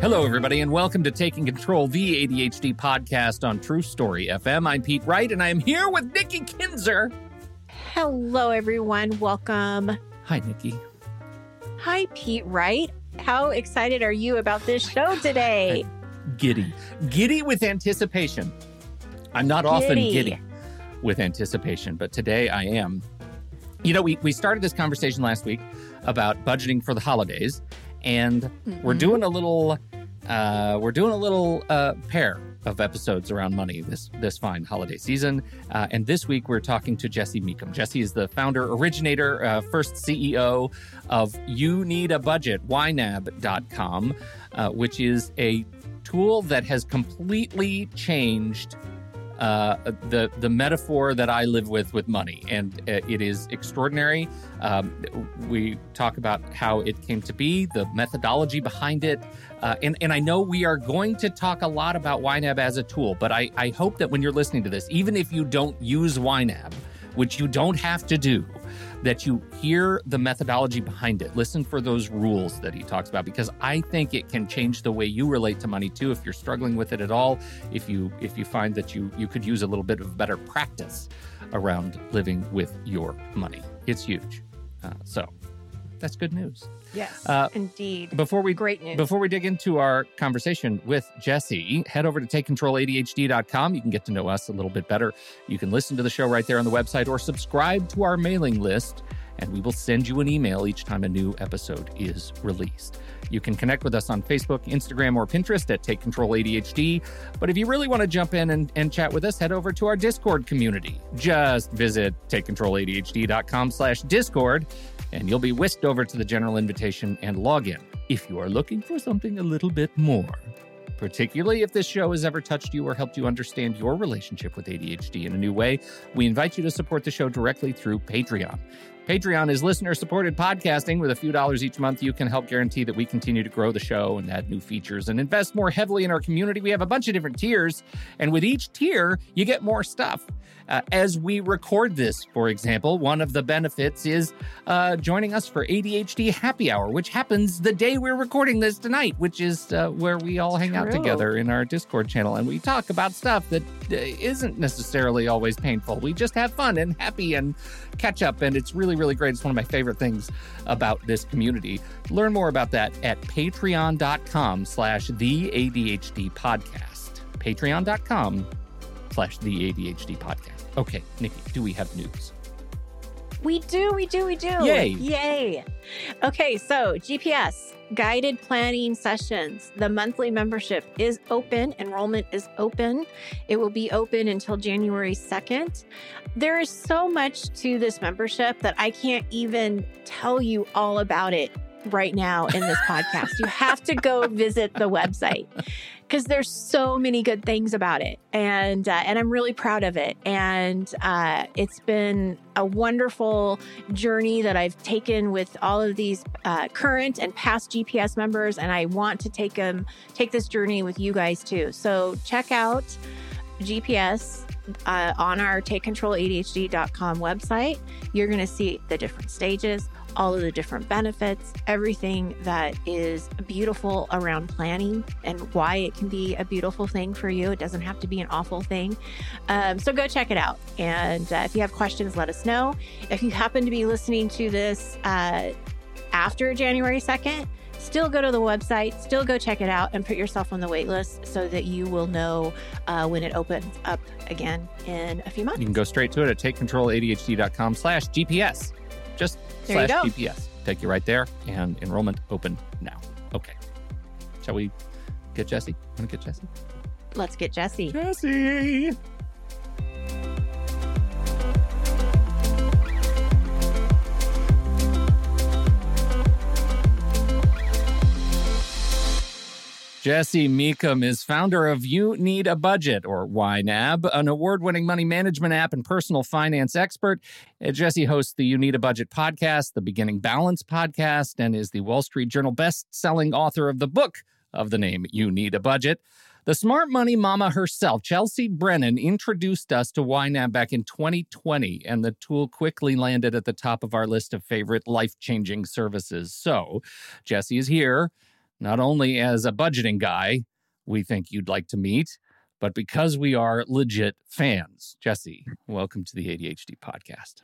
Hello, everybody, and welcome to Taking Control, the ADHD podcast on True Story FM. I'm Pete Wright, and I am here with Nikki Kinzer. Hello, everyone. Welcome. Hi, Nikki. Hi, Pete Wright. How excited are you about this show today? Giddy. Giddy with anticipation. I'm not often Giddy. giddy with anticipation, but today I am. You know, we, we started this conversation last week about budgeting for the holidays, and we're Mhm. doing a little uh, we're doing a little uh, pair of episodes around money this this fine holiday season. Uh, and this week we're talking to Jesse Mecham. Jesse is the founder, originator, uh, first CEO of You Need a Budget, YNAB.com, uh, which is a tool that has completely changed uh, the the metaphor that I live with with money, and uh, it is extraordinary. Um, we talk about how it came to be, the methodology behind it, uh, and and I know we are going to talk a lot about YNAB as a tool, but I I hope that when you're listening to this, even if you don't use YNAB, which you don't have to do, that you hear the methodology behind it. Listen for those rules that he talks about because I think it can change the way you relate to money too if you're struggling with it at all. If you if you find that you you could use a little bit of better practice around living with your money. It's huge. Uh, so that's good news. Yes, Uh, indeed. Before we Great news. before we dig into our conversation with Jesse, head over to takecontroladhd.com. You can get to know us a little bit better. You can listen to the show right there on the website or subscribe to our mailing list, and we will send you an email each time a new episode is released. You can connect with us on Facebook, Instagram, or Pinterest at Take Control ADHD. But if you really want to jump in and, and chat with us, head over to our Discord community. Just visit takecontroladhd.com slash Discord and you'll be whisked over to the general invitation and log in if you are looking for something a little bit more. Particularly if this show has ever touched you or helped you understand your relationship with ADHD in a new way, we invite you to support the show directly through Patreon. Patreon is listener supported podcasting. With a few dollars each month, you can help guarantee that we continue to grow the show and add new features and invest more heavily in our community. We have a bunch of different tiers, and with each tier, you get more stuff. Uh, as we record this, for example, one of the benefits is uh, joining us for ADHD Happy Hour, which happens the day we're recording this tonight, which is uh, where we all hang out together in our Discord channel and we talk about stuff that uh, isn't necessarily always painful. We just have fun and happy and catch up, and it's really, really great. It's one of my favorite things about this community. Learn more about that at patreon.com slash the ADHD podcast. Patreon.com slash the ADHD podcast. Okay, Nikki, do we have news? we do, we do, we do. Yay. Yay. Okay, so GPS, guided planning sessions. The monthly membership is open. Enrollment is open. It will be open until January 2nd. There is so much to this membership that I can't even tell you all about it right now in this podcast. You have to go visit the website because there's so many good things about it, and uh, and I'm really proud of it. And uh, it's been a wonderful journey that I've taken with all of these uh, current and past GPS members, and I want to take them take this journey with you guys too. So check out GPS uh, on our takecontroladhd.com website. You're going to see the different stages, all of the different benefits, everything that is beautiful around planning and why it can be a beautiful thing for you. It doesn't have to be an awful thing. Um, so go check it out. And uh, if you have questions, let us know. If you happen to be listening to this uh, after January 2nd, still go to the website, still go check it out and put yourself on the wait list so that you will know uh, when it opens up again in a few months. You can go straight to it at takecontroladhd.com slash GPS. Just There slash go. GPS. Take you right there and enrollment open now. Okay. Shall we get Jesse? Want to get Jesse? Let's get Jesse. Jesse! Jesse Mecham is founder of You Need a Budget, or YNAB, an award winning money management app and personal finance expert. Uh, Jesse hosts the You Need a Budget podcast, the Beginning Balance podcast, and is the Wall Street Journal best selling author of the book of the name You Need a Budget. The smart money mama herself, Chelsea Brennan, introduced us to YNAB back in 2020, and the tool quickly landed at the top of our list of favorite life changing services. So, Jesse is here, not only as a budgeting guy we think you'd like to meet, but because we are legit fans. Jesse, welcome to the ADHD podcast.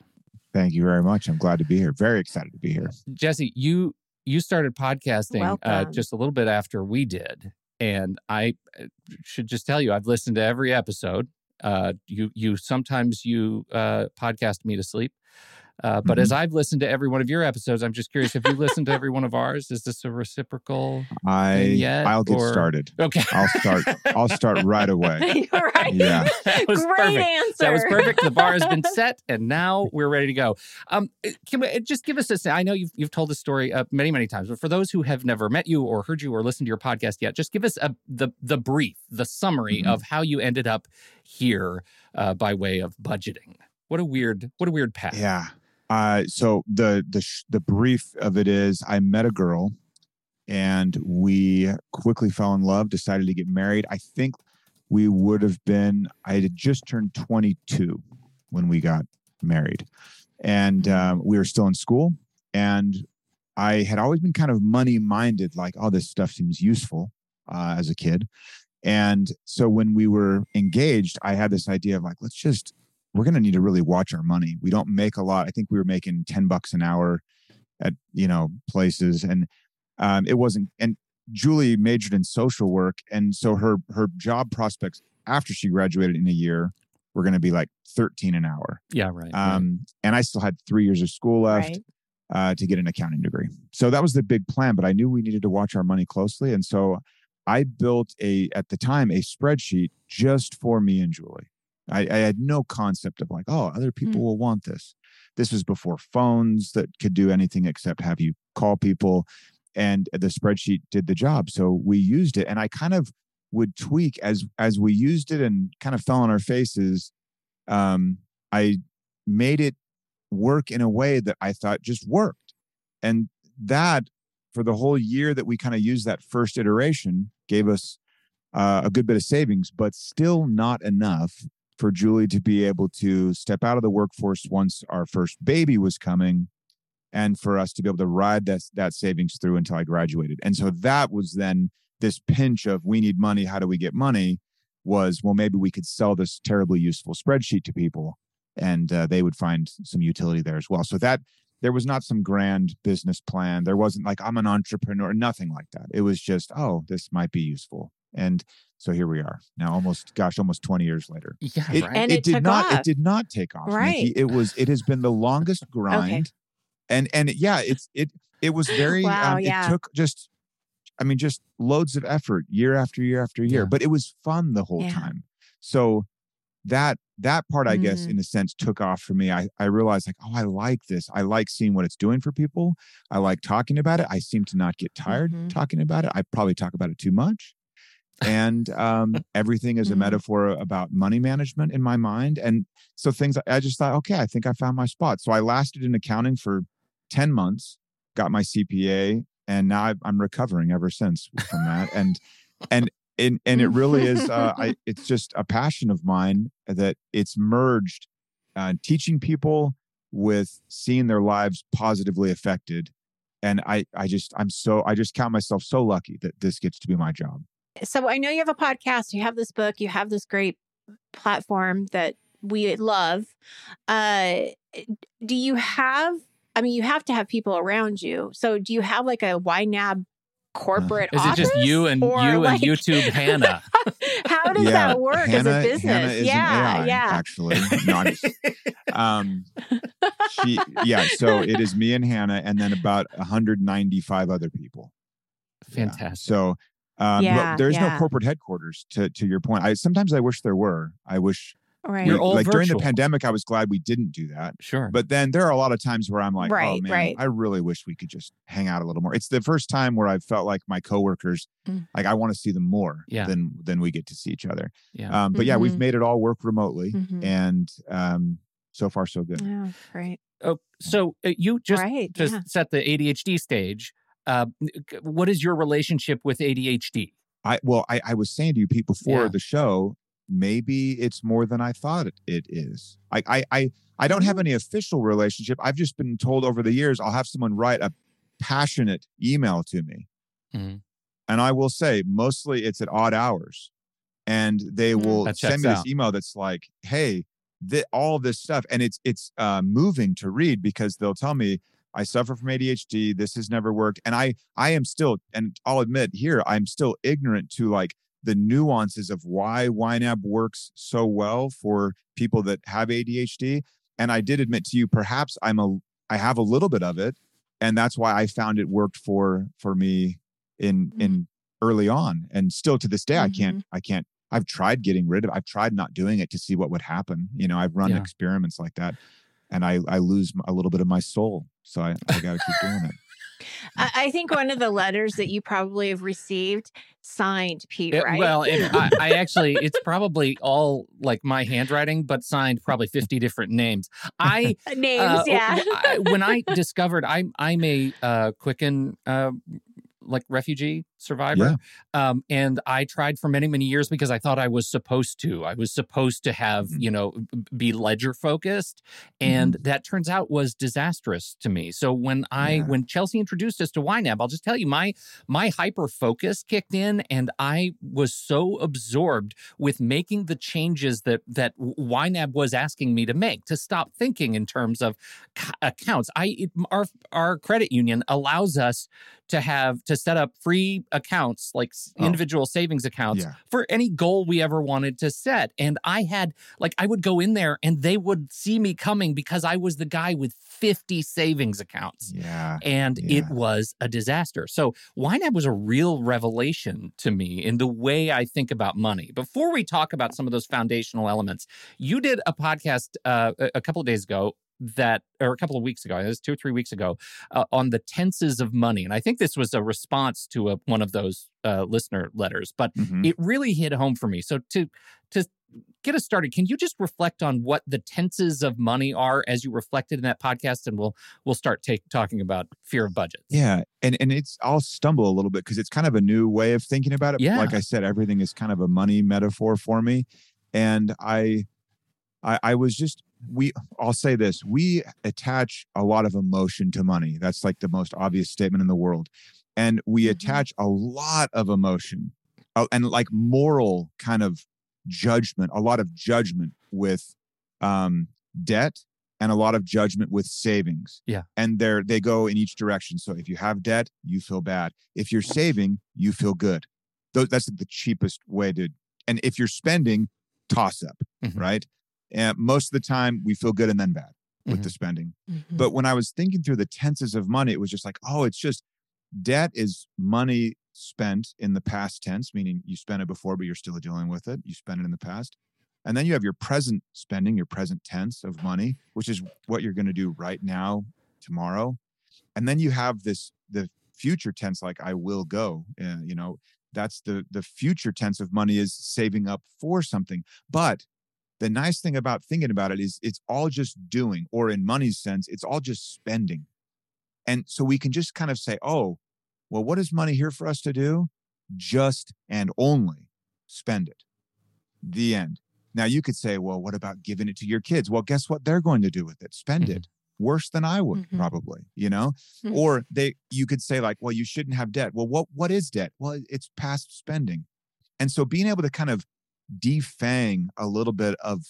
Thank you very much. I'm glad to be here. Very excited to be here. Jesse, you you started podcasting uh, just a little bit after we did, and I uh, should just tell you, I've listened to every episode. Uh, you you sometimes you uh, podcast me to sleep. Uh, but mm-hmm. as I've listened to every one of your episodes, I'm just curious: Have you listened to every one of ours? Is this a reciprocal? I yet, I'll get or? started. Okay, I'll start. I'll start right away. You're right. Yeah, that was Great perfect. answer. That was perfect. The bar has been set, and now we're ready to go. Um, eh, can we eh, just give us a? I know you've you've told this story uh, many many times, but for those who have never met you or heard you or listened to your podcast yet, just give us a the the brief, the summary mm-hmm. of how you ended up here uh, by way of budgeting. What a weird, what a weird path. Yeah. Uh, so the the the brief of it is, I met a girl, and we quickly fell in love. Decided to get married. I think we would have been. I had just turned 22 when we got married, and mm-hmm. um, we were still in school. And I had always been kind of money minded, like, oh, this stuff seems useful uh, as a kid. And so when we were engaged, I had this idea of like, let's just we're going to need to really watch our money. We don't make a lot. I think we were making 10 bucks an hour at, you know, places and um, it wasn't, and Julie majored in social work. And so her, her job prospects after she graduated in a year were going to be like 13 an hour. Yeah. Right. Um, right. and I still had three years of school left. Right. Uh, to get an accounting degree. So that was the big plan, but I knew we needed to watch our money closely. And so I built a, at the time, a spreadsheet just for me and Julie. I, I had no concept of like, oh, other people mm. will want this. This was before phones that could do anything except have you call people. And the spreadsheet did the job. So we used it. And I kind of would tweak as as we used it and kind of fell on our faces. Um, I made it work in a way that I thought just worked. And that for the whole year that we kind of used that first iteration gave us uh, a good bit of savings, but still not enough for Julie to be able to step out of the workforce once our first baby was coming and for us to be able to ride that, that savings through until I graduated. And so that was then this pinch of we need money. How do we get money? Was well, maybe we could sell this terribly useful spreadsheet to people and uh, they would find some utility there as well. So that there was not some grand business plan. There wasn't like I'm an entrepreneur, nothing like that. It was just, oh, this might be useful. And so here we are now, almost gosh, almost 20 years later. Yeah, it, right. and it, it did not. off. It did not take off. Right. Nikki. It was. It has been the longest grind, okay. and and yeah, it's it it was very. wow, um, yeah. It took just, I mean, just loads of effort year after year after year, Yeah. but it was fun the whole Yeah. time. So that that part, I guess, Mm. in a sense, took off for me. I I realized like, oh, I like this. I like seeing what it's doing for people. I like talking about it. I seem to not get tired Mhm. talking about it. I probably talk about it too much and um, everything is a Mhm. metaphor about money management in my mind. And so things I just thought, okay, I think I found my spot. So I lasted in accounting for 10 months, got my CPA, and now I'm recovering ever since from that. And and and and it really is uh, I it's just a passion of mine that it's merged uh, teaching people with seeing their lives positively affected. And I I just I'm so I just count myself so lucky that this gets to be my job. So I know you have a podcast, you have this book, you have this great platform that we love. Uh, do you have? I mean, you have to have people around you. So, do you have like a YNAB corporate? Is it just you and Or, you and YouTube Hannah? How does Yeah, that work as Hannah- a business? Hannah is an yeah, AI, yeah. Actually, no, just- um, she, yeah. So it is me and Hannah, and then about 195 other people. Yeah. Fantastic. So, um, Yeah, but there's yeah. no corporate headquarters. To to your point, I sometimes I wish there were. I wish Right. We- all like during the pandemic, I was glad we didn't do that. Sure. But then there are a lot of times where I'm like, oh Right, man, right. I really wish we could just hang out a little more. It's the first time where I felt like my coworkers, Mm. like I want to see them more Yeah. than than we get to see each other. yeah. Um, but yeah, we've Mhm. made it all work remotely, Mhm. and um, so far so good. Yeah, great. oh, so uh, you just right. to yeah. set the ADHD stage. Uh, what is your relationship with ADHD? I well, I, I was saying to you, Pete, before yeah. the show, maybe it's more than I thought it, it is. I, I I I don't have mm. any official relationship. I've just been told over the years I'll have someone write a passionate email to me. Mm-hmm. And I will say, mostly it's at odd hours. And they mm, will send me this email that's like, hey, th- all this stuff. And it's it's uh, moving to read because they'll tell me, I suffer from ADHD. This has never worked. And I I am still, and I'll admit here, I'm still ignorant to like the nuances of why YNAB works so well for people that have ADHD. And I did admit to you, perhaps I'm a I have a little bit of it, and that's why I found it worked for for me in mm-hmm. in early on, and still to this day, mm-hmm. I can't mm-hmm. I can't. I've tried getting rid of. I've tried not doing it to see what would happen. You know, I've run yeah. experiments like that, and I I lose a little bit of my soul. So I, I got to keep doing it. I think one of the letters that you probably have received signed Pete, it, right? Well, I, I, actually, it's probably all like my handwriting, but signed probably 50 different names. I names, uh, yeah. I, when I discovered I'm I'm a uh, Quicken uh, like refugee survivor. Yeah. Um, and I tried for many, many years because I thought I was supposed to. I was supposed to have, mm-hmm. you know, be ledger focused. And mm-hmm. that turns out was disastrous to me. So when I yeah. when Chelsea introduced us to YNAB, I'll just tell you, my my hyper focus kicked in and I was so absorbed with making the changes that that YNAB was asking me to make to stop thinking in terms of accounts. I it, our our credit union allows us to have to set up free accounts, like oh. individual savings accounts yeah. for any goal we ever wanted to set. And I had, like, I would go in there and they would see me coming because I was the guy with 50 savings accounts. Yeah. And yeah. it was a disaster. So YNAB was a real revelation to me in the way I think about money. Before we talk about some of those foundational elements, you did a podcast uh, a couple of days ago that, or a couple of weeks ago, it was two or three weeks ago, uh, on the tenses of money. And I think this was a response to a, one of those uh, listener letters, but mm-hmm. it really hit home for me. So to to get us started, can you just reflect on what the tenses of money are as you reflected in that podcast, and we'll we'll start take, talking about fear of budgets. Yeah, and and it's I'll stumble a little bit because it's kind of a new way of thinking about it. Yeah. like I said, everything is kind of a money metaphor for me, and I I, I was just we I'll say this we attach a lot of emotion to money. That's like the most obvious statement in the world. And we mm-hmm. attach a lot of emotion uh, and like moral kind of judgment, a lot of judgment with um, debt and a lot of judgment with savings. Yeah. And they're they go in each direction. So if you have debt, you feel bad. If you're saving, you feel good. That's the cheapest way to and if you're spending, toss up, mm-hmm. right? And most of the time, we feel good and then bad with mm-hmm. the spending. Mm-hmm. But when I was thinking through the tenses of money, it was just like, oh, it's just debt is money spent in the past tense, meaning you spent it before, but you're still dealing with it. You spent it in the past. And then you have your present spending, your present tense of money, which is what you're going to do right now, tomorrow. And then you have this, the future tense, like I will go, uh, you know, that's the the future tense of money is saving up for something but the nice thing about thinking about it is it's all just doing, or in money's sense, it's all just spending. And so we can just kind of say, oh, well, what is money here for us to do? Just and only spend it. The end. Now you could say, well, what about giving it to your kids? Well, guess what they're going to do with it? Spend mm-hmm. it worse than I would mm-hmm. probably, you know? Mm-hmm. Or they you could say like, well, you shouldn't have debt. Well, what what is debt? Well, it's past spending. And so being able to kind of defang a little bit of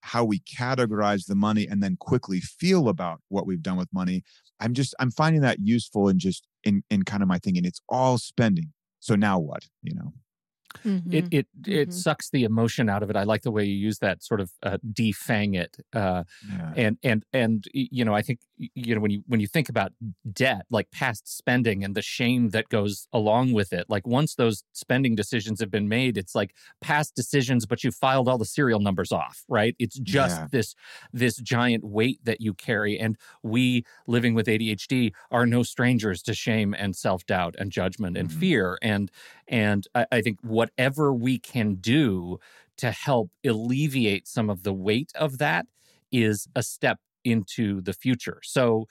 how we categorize the money and then quickly feel about what we've done with money i'm just i'm finding that useful and just in in kind of my thinking it's all spending. So now what you know Mm-hmm. It it it mm-hmm. sucks the emotion out of it. I like the way you use that sort of uh, defang it, uh, yeah. and and and you know I think you know when you when you think about debt, like past spending and the shame that goes along with it. Like once those spending decisions have been made, it's like past decisions, but you filed all the serial numbers off, right? It's just yeah. this this giant weight that you carry, and we living with ADHD are no strangers to shame and self doubt and judgment and mm-hmm. fear, and and I, I think whatever we can do to help alleviate some of the weight of that is a step into the future. So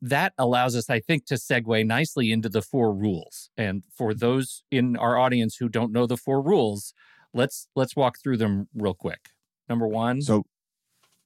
that allows us, I think, to segue nicely into the four rules. And for mm-hmm. those in our audience who don't know the four rules, let's let's walk through them real quick. Number one. So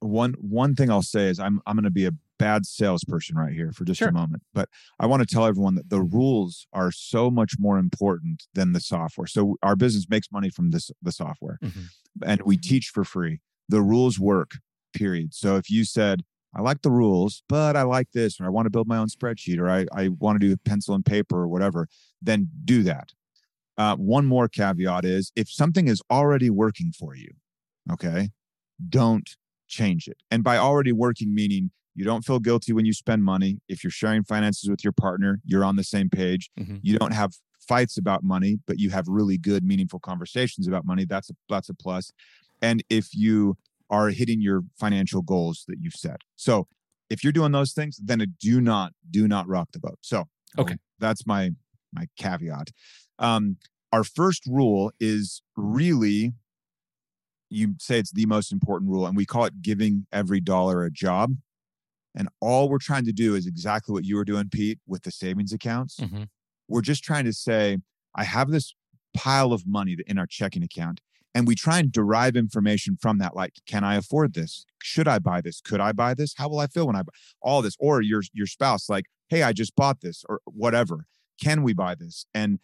one one thing I'll say is I'm I'm going to be a bad salesperson right here for just sure. a moment, but I want to tell everyone that the rules are so much more important than the software. So our business makes money from this the software, mm-hmm. and we mm-hmm. teach for free. The rules work. Period. So if you said I like the rules, but I like this, or I want to build my own spreadsheet, or I, I want to do pencil and paper or whatever, then do that. Uh, one more caveat is if something is already working for you, okay, don't change it. And by already working, meaning you don't feel guilty when you spend money. If you're sharing finances with your partner, you're on the same page. Mm-hmm. You don't have fights about money, but you have really good, meaningful conversations about money. That's a that's a plus. And if you are hitting your financial goals that you've set. So if you're doing those things, then do not do not rock the boat. So okay, that's my my caveat. Um, our first rule is really you say it's the most important rule, and we call it giving every dollar a job. And all we're trying to do is exactly what you were doing, Pete, with the savings accounts. Mm-hmm. We're just trying to say, I have this pile of money in our checking account, and we try and derive information from that like can i afford this? Should i buy this? Could i buy this? How will i feel when i buy all this or your your spouse like hey i just bought this or whatever. Can we buy this? And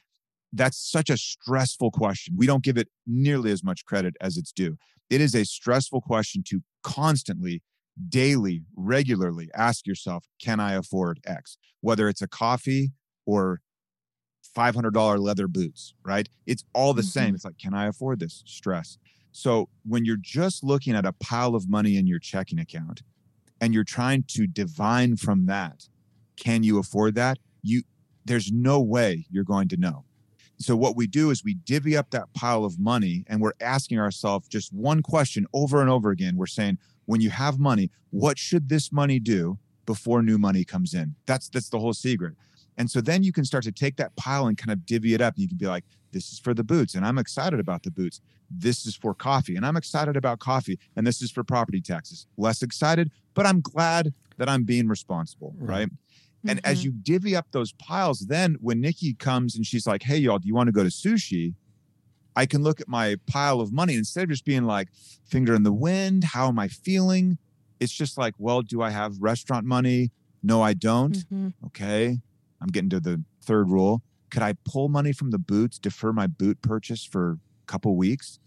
that's such a stressful question. We don't give it nearly as much credit as it's due. It is a stressful question to constantly daily regularly ask yourself can i afford x whether it's a coffee or $500 leather boots, right? It's all the mm-hmm. same. It's like, can I afford this? Stress. So when you're just looking at a pile of money in your checking account and you're trying to divine from that, can you afford that? You there's no way you're going to know. So what we do is we divvy up that pile of money and we're asking ourselves just one question over and over again. We're saying, when you have money, what should this money do before new money comes in? That's that's the whole secret. And so then you can start to take that pile and kind of divvy it up. You can be like, this is for the boots, and I'm excited about the boots. This is for coffee, and I'm excited about coffee. And this is for property taxes. Less excited, but I'm glad that I'm being responsible, right? Mm-hmm. And as mm-hmm. you divvy up those piles, then when Nikki comes and she's like, hey, y'all, do you want to go to sushi? I can look at my pile of money instead of just being like, finger in the wind, how am I feeling? It's just like, well, do I have restaurant money? No, I don't. Mm-hmm. Okay. I'm getting to the third rule. Could I pull money from the boots, defer my boot purchase for a couple weeks,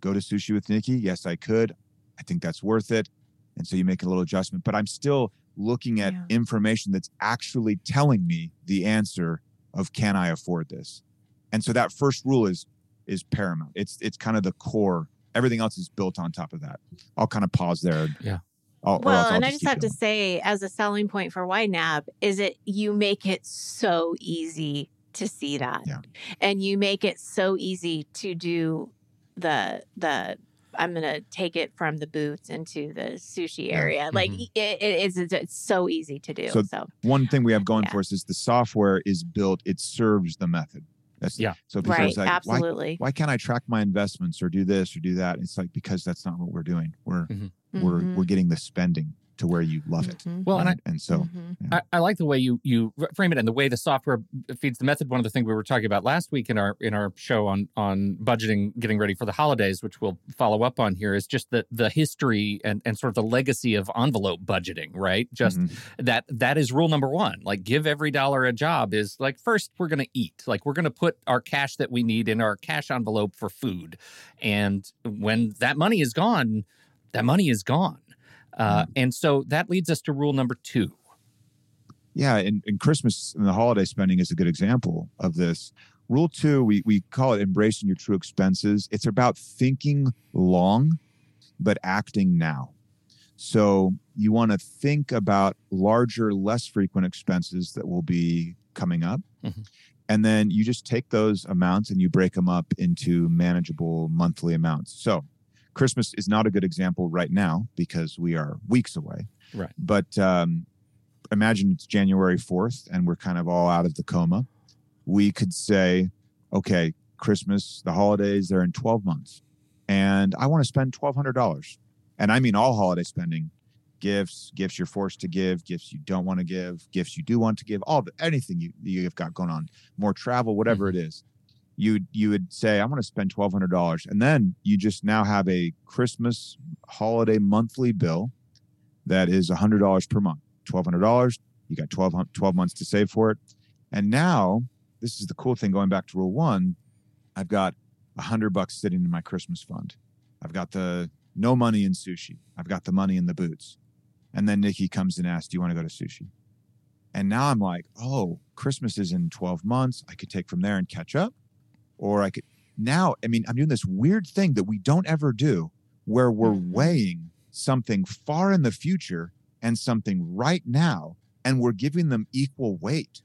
go to sushi with Nikki? Yes, I could. I think that's worth it. And so you make a little adjustment, but I'm still looking at yeah. information that's actually telling me the answer of can I afford this? And so that first rule is is paramount. It's it's kind of the core. Everything else is built on top of that. I'll kind of pause there. Yeah. I'll, well, and I just have going. to say, as a selling point for YNAB, is it you make it so easy to see that, yeah. and you make it so easy to do the the. I'm gonna take it from the boots into the sushi area. Like mm-hmm. it, it is, it's so easy to do. So, so. one thing we have going yeah. for us is the software is built. It serves the method. That's yeah. So people right, like, absolutely. Why, why, can't I track my investments or do this or do that? It's like because that's not what we're doing. We're mm-hmm we're mm-hmm. we're getting the spending to where you love it. Mm-hmm. Well, and, I, and so mm-hmm. yeah. I, I, like the way you you frame it and the way the software feeds the method. One of the things we were talking about last week in our in our show on on budgeting, getting ready for the holidays, which we'll follow up on here, is just the the history and and sort of the legacy of envelope budgeting. Right, just mm-hmm. that that is rule number one. Like, give every dollar a job. Is like first we're going to eat. Like we're going to put our cash that we need in our cash envelope for food, and when that money is gone, that money is gone uh, mm. and so that leads us to rule number two. Yeah, and, and Christmas and the holiday spending is a good example of this. Rule two, we, we call it embracing your true expenses. It's about thinking long, but acting now. So you want to think about larger, less frequent expenses that will be coming up. Mm-hmm. And then you just take those amounts and you break them up into manageable monthly amounts. So Christmas is not a good example right now because we are weeks away. Right. But um, imagine it's January 4th and we're kind of all out of the coma. We could say, okay, Christmas, the holidays, they're in 12 months. And I want to spend $1,200. And I mean all holiday spending. gifts, gifts you're forced to give, gifts you don't want to give, gifts you do want to give, all the, anything you you've got going on, more travel, whatever mm-hmm. it is. You you would say, I want to spend twelve hundred dollars, and then you just now have a Christmas holiday monthly bill that is hundred dollars per month. Twelve hundred dollars. You got 12, 12 months to save for it, and now this is the cool thing. Going back to rule one, I've got a hundred bucks sitting in my Christmas fund. I've got the no money in sushi. I've got the money in the boots. And then Nikki comes and asks, Do you want to go to sushi? And now I'm like, Oh, Christmas is in 12 months. I could take from there and catch up. Or I could now, I mean, I'm doing this weird thing that we don't ever do where we're mm-hmm. weighing something far in the future and something right now, and we're giving them equal weight.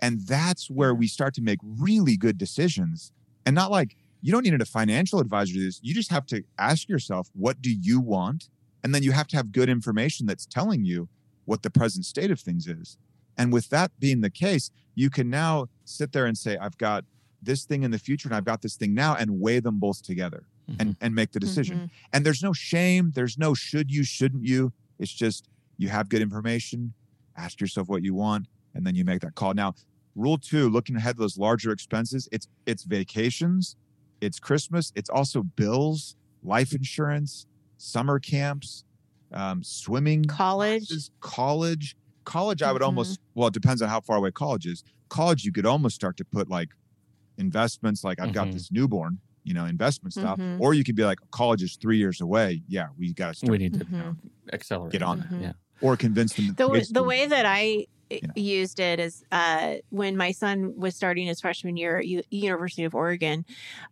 And that's where we start to make really good decisions. And not like, you don't need a financial advisor to do this. You just have to ask yourself, what do you want? And then you have to have good information that's telling you what the present state of things is. And with that being the case, you can now sit there and say, I've got this thing in the future and I've got this thing now and weigh them both together mm-hmm. and, and make the decision. Mm-hmm. And there's no shame. There's no should you, shouldn't you. It's just you have good information, ask yourself what you want, and then you make that call. Now, rule two, looking ahead to those larger expenses, it's it's vacations, it's Christmas, it's also bills, life insurance, summer camps, um, swimming, college, classes, college, college. I would mm-hmm. almost well, it depends on how far away college is. College, you could almost start to put like investments, like I've mm-hmm. got this newborn, you know, investment stuff, mm-hmm. or you could be like, college is three years away. Yeah, we got to. We need to you know, accelerate. Get on that. Yeah. Or convince them. The, the way that I used it is uh, when my son was starting his freshman year at U- University of Oregon,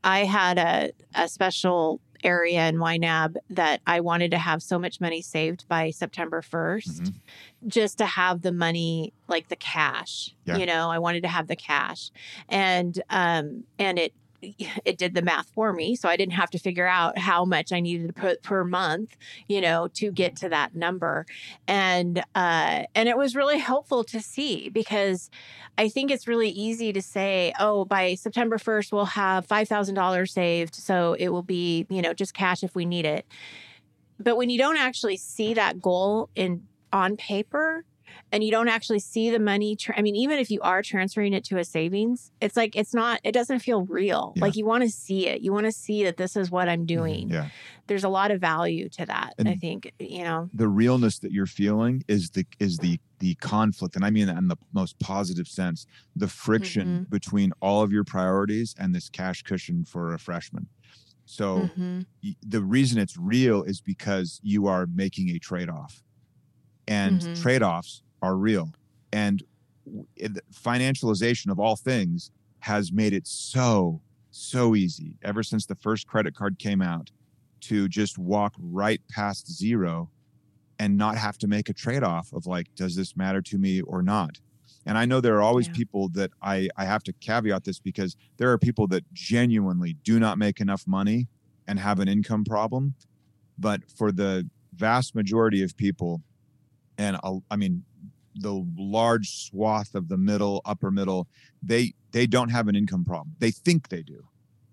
I had a, a special area in YNAB that I wanted to have so much money saved by September 1st mm-hmm. just to have the money like the cash. Yeah. You know, I wanted to have the cash. And um and it it did the math for me so i didn't have to figure out how much i needed to put per month you know to get to that number. And uh and it was really helpful to see because i think it's really easy to say oh by september 1st we'll have $5000 saved so it will be you know just cash if we need it. But when you don't actually see that goal in on paper and you don't actually see the money. Tra- I mean, even if you are transferring it to a savings, it's like it's not. It doesn't feel real. Yeah. Like you want to see it. You want to see that this is what I'm mm-hmm. doing. Yeah. There's a lot of value to that. And I think you know the realness that you're feeling is the is the the conflict, and I mean that in the most positive sense. The friction mm-hmm. between all of your priorities and this cash cushion for a freshman. So mm-hmm. the reason it's real is because you are making a trade off and mm-hmm. trade-offs are real. And financialization of all things has made it so so easy ever since the first credit card came out to just walk right past zero and not have to make a trade-off of like does this matter to me or not? And i know there are always yeah. people that i i have to caveat this because there are people that genuinely do not make enough money and have an income problem. But for the vast majority of people and I mean the large swath of the middle upper middle they they don't have an income problem they think they do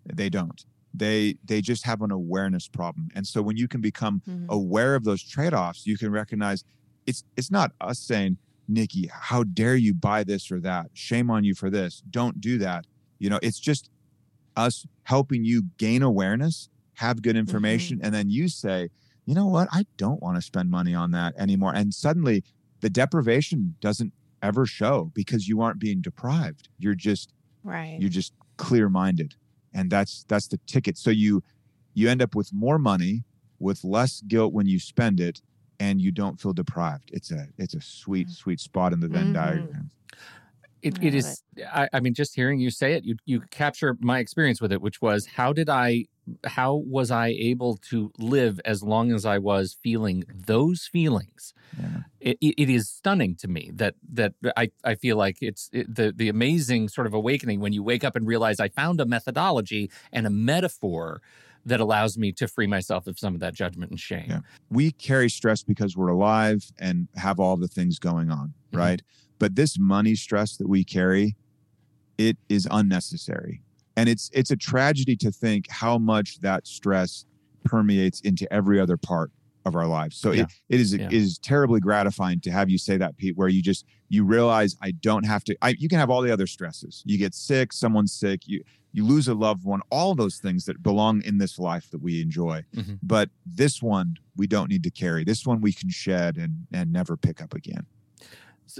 they don't they they just have an awareness problem and so when you can become mm-hmm. aware of those trade-offs you can recognize it's it's not us saying nikki how dare you buy this or that shame on you for this don't do that you know it's just us helping you gain awareness have good information mm-hmm. and then you say you know what? I don't want to spend money on that anymore. And suddenly the deprivation doesn't ever show because you aren't being deprived. You're just right. You're just clear minded. And that's that's the ticket. So you you end up with more money with less guilt when you spend it and you don't feel deprived. It's a it's a sweet, mm-hmm. sweet spot in the Venn mm-hmm. diagram. It, it is it. I, I mean just hearing you say it you you capture my experience with it which was how did i how was I able to live as long as I was feeling those feelings? Yeah. It, it is stunning to me that that I, I feel like it's it, the the amazing sort of awakening when you wake up and realize I found a methodology and a metaphor that allows me to free myself of some of that judgment and shame. Yeah. We carry stress because we're alive and have all the things going on, mm-hmm. right? But this money stress that we carry, it is unnecessary and it's it's a tragedy to think how much that stress permeates into every other part of our lives. So yeah. it, it is yeah. it is terribly gratifying to have you say that, Pete, where you just you realize I don't have to. I, you can have all the other stresses. You get sick, someone's sick, you you lose a loved one, all those things that belong in this life that we enjoy. Mm-hmm. But this one we don't need to carry. This one we can shed and and never pick up again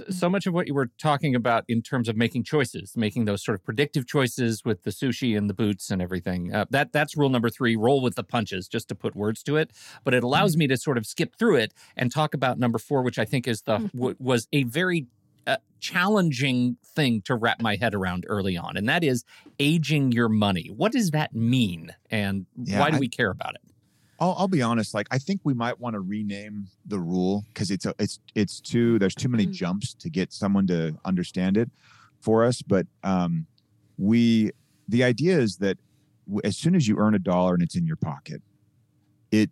so much of what you were talking about in terms of making choices, making those sort of predictive choices with the sushi and the boots and everything. Uh, that that's rule number three: roll with the punches, just to put words to it. But it allows mm-hmm. me to sort of skip through it and talk about number four, which I think is the mm-hmm. w- was a very uh, challenging thing to wrap my head around early on, and that is aging your money. What does that mean, and yeah, why do I, we care about it? I'll, I'll be honest. Like, I think we might want to rename the rule because it's a, it's it's too there's too many mm. jumps to get someone to understand it for us. But um, we the idea is that as soon as you earn a dollar and it's in your pocket, it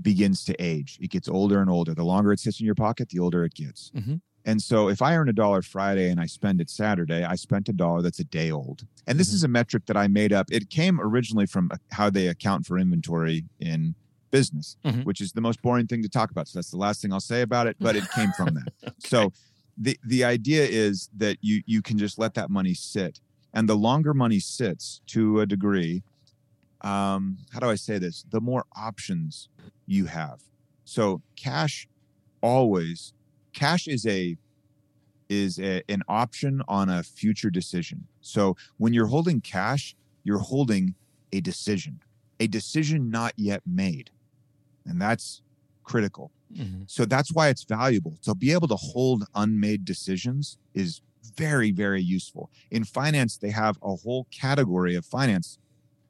begins to age. It gets older and older. The longer it sits in your pocket, the older it gets. Mm-hmm. And so if I earn a dollar Friday and I spend it Saturday, I spent a dollar that's a day old. And this mm-hmm. is a metric that I made up. It came originally from how they account for inventory in business, mm-hmm. which is the most boring thing to talk about. So that's the last thing I'll say about it, but it came from that. okay. So the the idea is that you you can just let that money sit. And the longer money sits to a degree, um, how do I say this? The more options you have. So cash always cash is a is a, an option on a future decision. So when you're holding cash, you're holding a decision, a decision not yet made. And that's critical. Mm-hmm. So that's why it's valuable. To be able to hold unmade decisions is very, very useful. In finance, they have a whole category of finance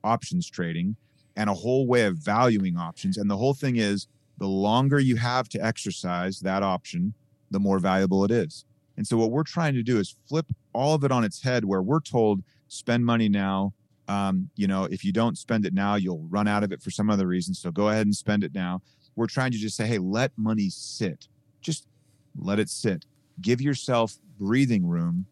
options trading and a whole way of valuing options. And the whole thing is the longer you have to exercise that option, the more valuable it is. And so what we're trying to do is flip all of it on its head where we're told spend money now, um, you know, if you don't spend it now, you'll run out of it for some other reason. So go ahead and spend it now. We're trying to just say, hey, let money sit. Just let it sit. Give yourself breathing room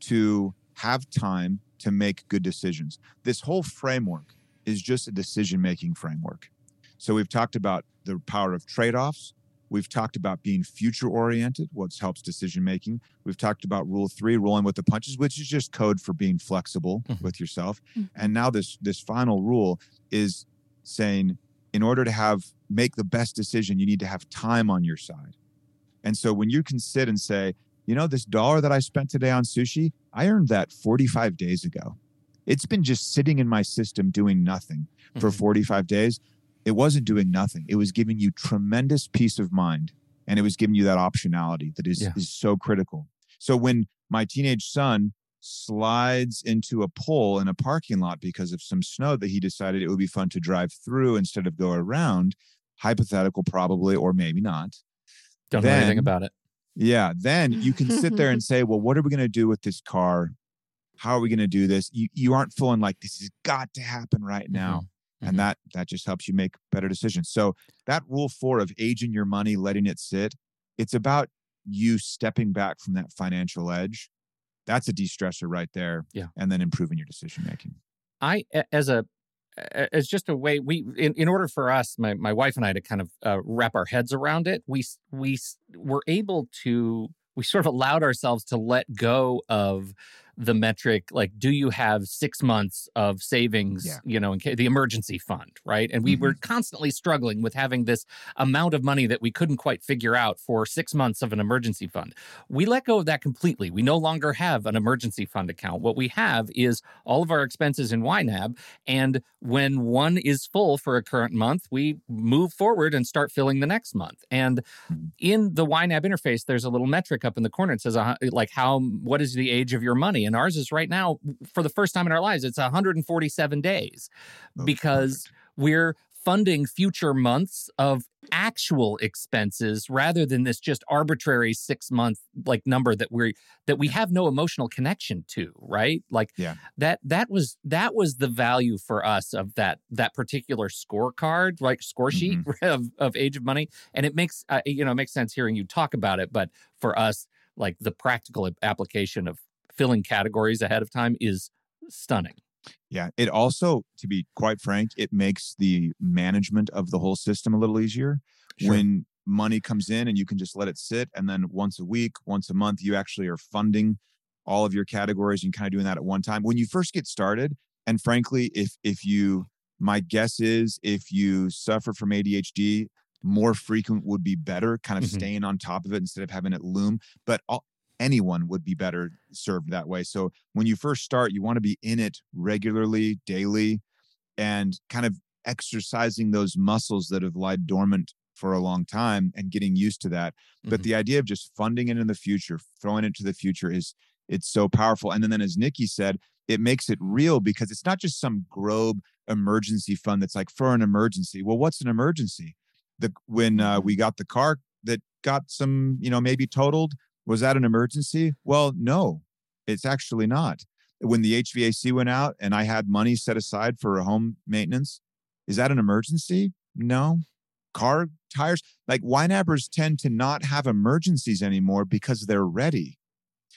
to have time to make good decisions. This whole framework is just a decision making framework. So we've talked about the power of trade offs. We've talked about being future oriented, what helps decision making. We've talked about rule three, rolling with the punches, which is just code for being flexible mm-hmm. with yourself. Mm-hmm. And now this this final rule is saying, in order to have make the best decision, you need to have time on your side. And so when you can sit and say, you know, this dollar that I spent today on sushi, I earned that 45 days ago. It's been just sitting in my system doing nothing mm-hmm. for 45 days it wasn't doing nothing. It was giving you tremendous peace of mind and it was giving you that optionality that is, yeah. is so critical. So when my teenage son slides into a pole in a parking lot because of some snow that he decided it would be fun to drive through instead of go around, hypothetical probably, or maybe not. Don't then, know anything about it. Yeah. Then you can sit there and say, well, what are we going to do with this car? How are we going to do this? You, you aren't feeling like this has got to happen right now. Mm-hmm and mm-hmm. that that just helps you make better decisions. So that rule four of aging your money letting it sit it's about you stepping back from that financial edge. That's a de-stressor right there yeah. and then improving your decision making. I as a as just a way we in, in order for us my, my wife and i to kind of uh, wrap our heads around it we we were able to we sort of allowed ourselves to let go of the metric like do you have six months of savings yeah. you know in case, the emergency fund right? And we mm-hmm. were constantly struggling with having this amount of money that we couldn't quite figure out for six months of an emergency fund. We let go of that completely. We no longer have an emergency fund account. What we have is all of our expenses in ynab and when one is full for a current month we move forward and start filling the next month. And mm-hmm. in the ynab interface there's a little metric up in the corner. It says uh, like how what is the age of your money and ours is right now for the first time in our lives it's 147 days oh, because perfect. we're funding future months of actual expenses rather than this just arbitrary 6 month like number that we're that we have no emotional connection to right like yeah. that that was that was the value for us of that that particular scorecard like score sheet mm-hmm. of of age of money and it makes uh, you know it makes sense hearing you talk about it but for us like the practical application of filling categories ahead of time is stunning. Yeah. It also, to be quite frank, it makes the management of the whole system a little easier sure. when money comes in and you can just let it sit and then once a week once a month you actually are funding all of your categories and kind of doing that at one time when you first get started and frankly if if you my guess is if you suffer from adhd more frequent would be better kind of mm-hmm. staying on top of it instead of having it loom but all, anyone would be better served that way so when you first start you want to be in it regularly daily and kind of exercising those muscles that have lied dormant for a long time and getting used to that. Mm-hmm. But the idea of just funding it in the future, throwing it to the future is it's so powerful. And then, then as Nikki said, it makes it real because it's not just some Grobe emergency fund that's like for an emergency. Well, what's an emergency? The when uh, we mm-hmm. got the car that got some, you know, maybe totaled, was that an emergency? Well, no, it's actually not. When the HVAC went out and I had money set aside for a home maintenance, is that an emergency? No. Car tires, like YNABers tend to not have emergencies anymore because they're ready.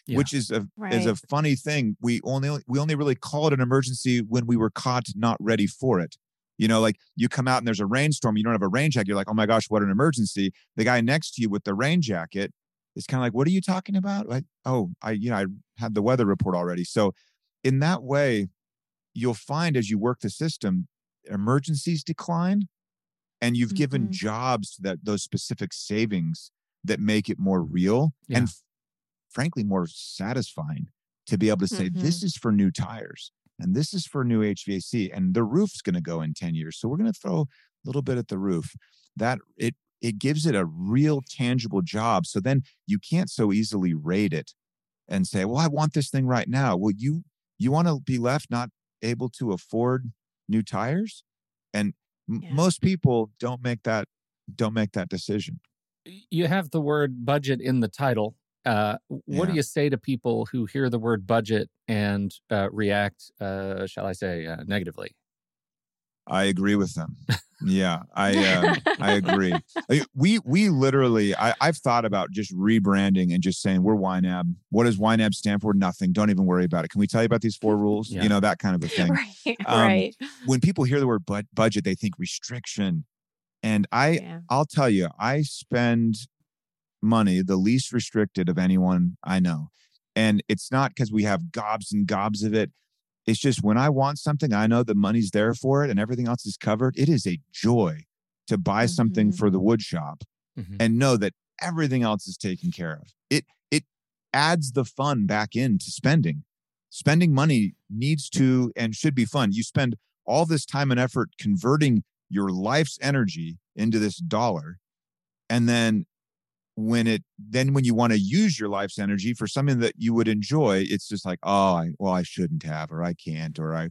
Yeah. Which is a right. is a funny thing. We only we only really call it an emergency when we were caught not ready for it. You know, like you come out and there's a rainstorm, you don't have a rain jacket. You're like, oh my gosh, what an emergency. The guy next to you with the rain jacket is kind of like, what are you talking about? Like, oh, I, you know, I had the weather report already. So in that way, you'll find as you work the system, emergencies decline and you've mm-hmm. given jobs that those specific savings that make it more real yeah. and f- frankly more satisfying to be able to say mm-hmm. this is for new tires and this is for new HVAC and the roof's going to go in 10 years so we're going to throw a little bit at the roof that it it gives it a real tangible job so then you can't so easily rate it and say well I want this thing right now. Well you you want to be left not able to afford new tires? And yeah. most people don't make that don't make that decision. You have the word budget in the title. Uh, what yeah. do you say to people who hear the word budget and uh, react uh, shall i say uh, negatively I agree with them. Yeah, I uh, I agree. We we literally I, I've thought about just rebranding and just saying we're YNAB. What does YNAB stand for? Nothing. Don't even worry about it. Can we tell you about these four rules? Yeah. You know that kind of a thing. Right. Um, right. When people hear the word bu- budget, they think restriction, and I yeah. I'll tell you, I spend money the least restricted of anyone I know, and it's not because we have gobs and gobs of it it's just when I want something, I know the money's there for it and everything else is covered. It is a joy to buy mm-hmm. something for the wood shop mm-hmm. and know that everything else is taken care of. It it adds the fun back into spending. Spending money needs to and should be fun. You spend all this time and effort converting your life's energy into this dollar and then when it then when you want to use your life's energy for something that you would enjoy it's just like oh I, well i shouldn't have or i can't or i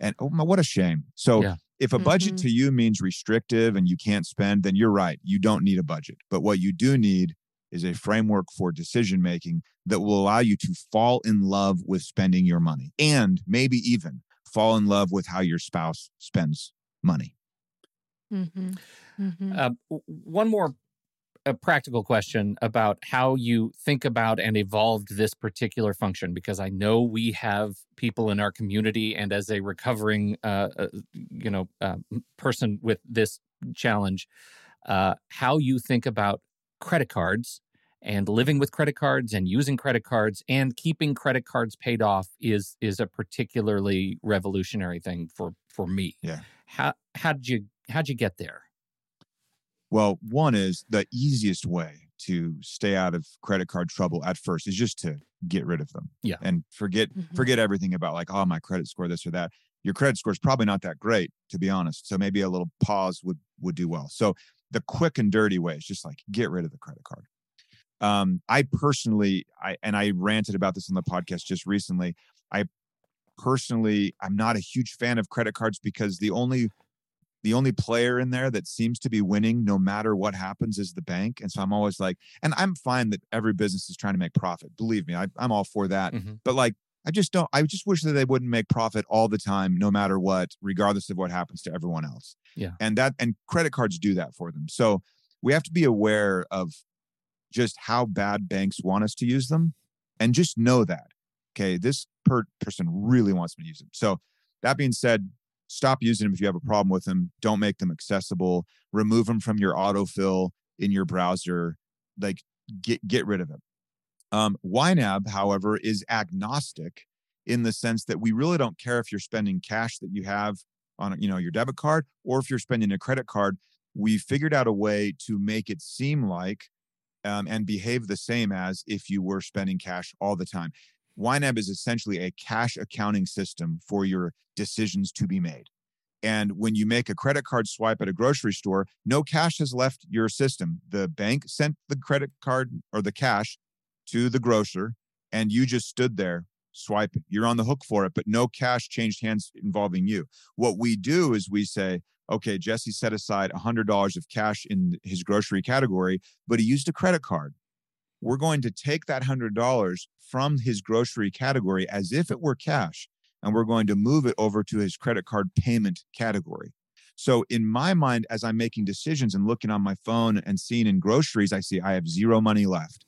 and oh my what a shame so yeah. if a budget mm-hmm. to you means restrictive and you can't spend then you're right you don't need a budget but what you do need is a framework for decision making that will allow you to fall in love with spending your money and maybe even fall in love with how your spouse spends money mm-hmm. Mm-hmm. Uh, one more a practical question about how you think about and evolved this particular function because I know we have people in our community, and as a recovering, uh, uh, you know, uh, person with this challenge, uh, how you think about credit cards and living with credit cards and using credit cards and keeping credit cards paid off is is a particularly revolutionary thing for for me. Yeah. How how did you how'd you get there? Well, one is the easiest way to stay out of credit card trouble at first is just to get rid of them. Yeah. And forget mm-hmm. forget everything about like, oh, my credit score, this or that. Your credit score is probably not that great, to be honest. So maybe a little pause would would do well. So the quick and dirty way is just like get rid of the credit card. Um, I personally, I and I ranted about this on the podcast just recently. I personally, I'm not a huge fan of credit cards because the only the only player in there that seems to be winning no matter what happens is the bank. And so I'm always like, and I'm fine that every business is trying to make profit. Believe me, I, am all for that. Mm-hmm. But like, I just don't, I just wish that they wouldn't make profit all the time, no matter what, regardless of what happens to everyone else. Yeah. And that, and credit cards do that for them. So we have to be aware of just how bad banks want us to use them and just know that. Okay. This per- person really wants me to use it. So that being said, stop using them if you have a problem with them. Don't make them accessible. Remove them from your autofill in your browser. Like get get rid of them. Um, YNAB, however, is agnostic in the sense that we really don't care if you're spending cash that you have on you know your debit card or if you're spending a credit card. We figured out a way to make it seem like um, and behave the same as if you were spending cash all the time. YNAB is essentially a cash accounting system for your decisions to be made. And when you make a credit card swipe at a grocery store, no cash has left your system. The bank sent the credit card or the cash to the grocer, and you just stood there swiping. You're on the hook for it, but no cash changed hands involving you. What we do is we say, okay, Jesse set aside $100 of cash in his grocery category, but he used a credit card we're going to take that $100 from his grocery category as if it were cash, and we're going to move it over to his credit card payment category. So, in my mind, as I'm making decisions and looking on my phone and seeing in groceries, I see I have zero money left.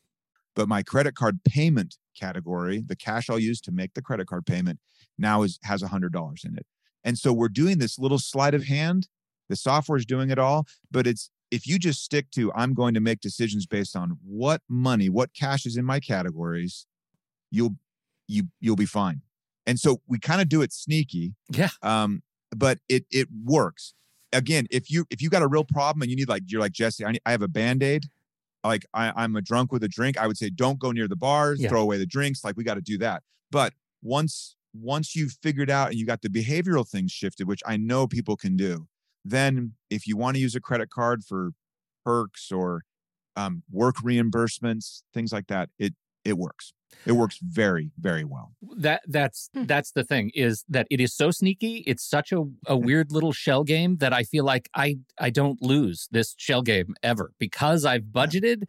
But my credit card payment category, the cash I'll use to make the credit card payment, now is has $100 in it. And so we're doing this little sleight of hand. The software is doing it all, but it's if you just stick to i'm going to make decisions based on what money what cash is in my categories you'll you you'll be fine. And so we kind of do it sneaky yeah. um but it it works. Again if you if you got a real problem and you need like you're like jesse i, need, I have a band-aid like I, i'm a drunk with a drink i would say don't go near the bars yeah. throw away the drinks like we got to do that. But once once you've figured out and you got the behavioral things shifted which i know people can do then, if you want to use a credit card for perks or um, work reimbursements, things like that, it it works it works very very well that that's hmm. that's the thing is that it is so sneaky it's such a, a weird little shell game that i feel like i i don't lose this shell game ever because i've budgeted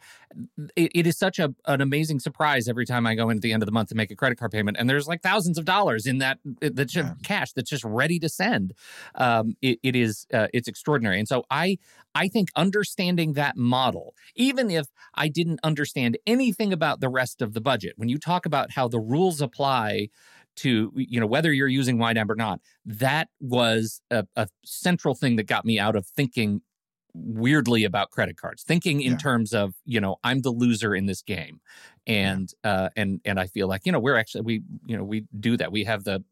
it, it is such a, an amazing surprise every time i go in at the end of the month to make a credit card payment and there's like thousands of dollars in that that's yeah. cash that's just ready to send um, it, it is uh, it's extraordinary and so i i think understanding that model even if i didn't understand anything about the rest of the budget when you talk about how the rules apply to you know whether you're using YNAB or not that was a, a, central thing that got me out of thinking weirdly about credit cards thinking in yeah. terms of you know i'm the loser in this game. And uh and and i feel like you know we're actually we you know we do that. We have the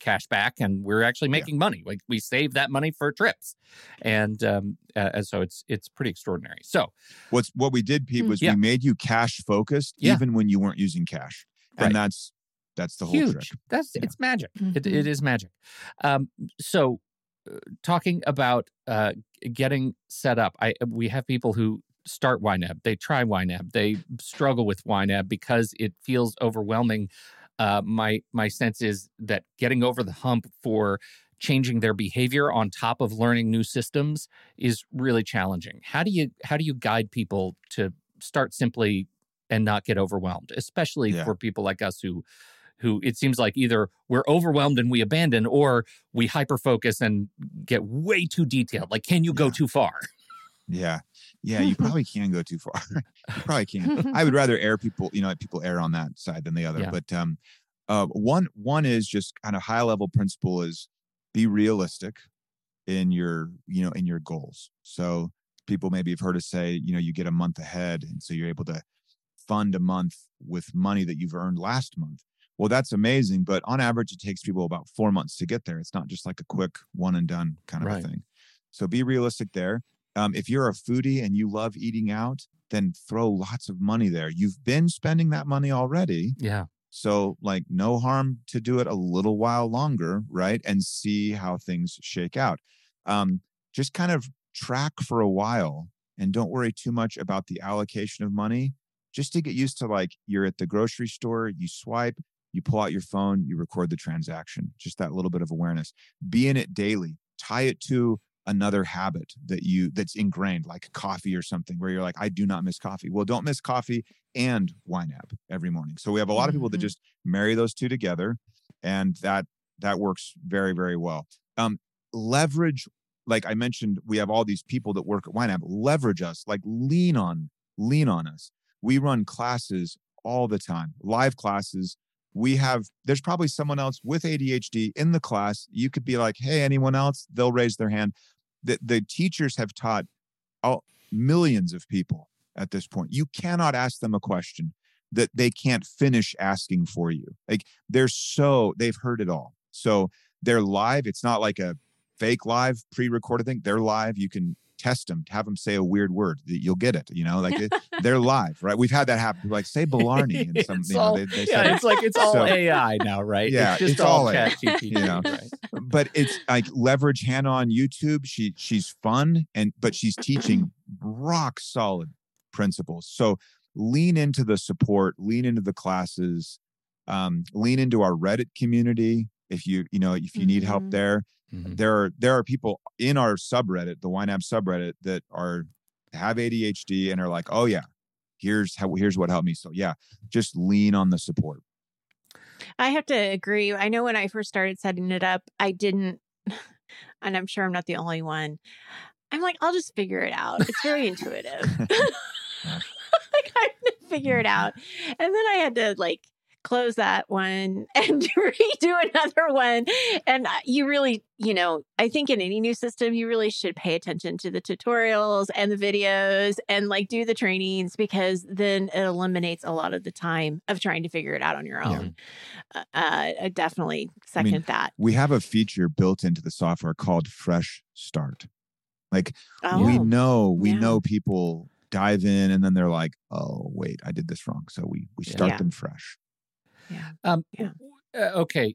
cash back and we're actually making yeah. money like we save that money for trips and um uh, and so it's it's pretty extraordinary so what's what we did pete hmm, was yeah. we made you cash focused yeah. even when you weren't using cash right. and that's that's the whole Huge. trick that's it's magic mm-hmm. it, it is magic um so uh, talking about uh getting set up i we have people who start YNAB, they try YNAB, they struggle with YNAB because it feels overwhelming uh, my my sense is that getting over the hump for changing their behavior on top of learning new systems is really challenging. How do you how do you guide people to start simply and not get overwhelmed, especially yeah. for people like us who who it seems like either we're overwhelmed and we abandon or we hyper focus and get way too detailed. Like can you yeah. go too far? Yeah. Yeah, you probably can go too far. you probably can. I would rather air people, you know, people err on that side than the other. Yeah. But um uh one one is just kind of high level principle is be realistic in your, you know, in your goals. So people maybe have heard us say, you know, you get a month ahead and so you're able to fund a month with money that you've earned last month. Well, that's amazing, but on average it takes people about 4 months to get there. It's not just like a quick one and done kind of right. a thing. So be realistic there. Um, if you're a foodie and you love eating out, then throw lots of money there. You've been spending that money already. Yeah. So, like, no harm to do it a little while longer, right? And see how things shake out. Um, just kind of track for a while and don't worry too much about the allocation of money. Just to get used to, like, you're at the grocery store, you swipe, you pull out your phone, you record the transaction. Just that little bit of awareness. Be in it daily. Tie it to another habit that you that's ingrained like coffee or something where you're like i do not miss coffee well don't miss coffee and YNAB every morning so we have a lot of people that mm-hmm. just marry those two together and that that works very very well um leverage like i mentioned we have all these people that work at YNAB leverage us like lean on lean on us we run classes all the time live classes we have there's probably someone else with ADHD in the class. You could be like, "Hey, anyone else?" They'll raise their hand. The the teachers have taught all, millions of people at this point. You cannot ask them a question that they can't finish asking for you. Like they're so they've heard it all. So they're live. It's not like a fake live pre-recorded thing. They're live. You can test them, have them say a weird word. You'll get it. You know, like they're live, right? We've had that happen. Like say Blarney and some. you know, they, they yeah, it's like it's all so, AI now, right? Yeah, it's just it's all, all chat GPT, you know. Right? But it's like leverage Hannah on YouTube. She she's fun and but she's teaching rock solid principles. So lean into the support, lean into the classes, um, lean into our Reddit community. If you you know if you need help Mhm. there, Mhm. there are there are people in our subreddit, the YNAB subreddit, that are have ADHD and are like, oh yeah, here's how here's what helped me. So yeah, just lean on the support. I have to agree. I know when I first started setting it up, I didn't, and I'm sure I'm not the only one. I'm like, I'll just figure it out. It's very intuitive. like I had to figure it out. And then I had to like close that one and redo another one. And you really, you know, I think in any new system, you really should pay attention to the tutorials and the videos and like do the trainings because then it eliminates a lot of the time of trying to figure it out on your Yeah. own. Uh, I definitely second that. We have a feature built into the software called Fresh Start. Like Oh, we know we yeah. know people dive in and then they're like, oh wait, I did this wrong. So we we start Yeah. them fresh. Yeah. Um, Yeah. uh, okay.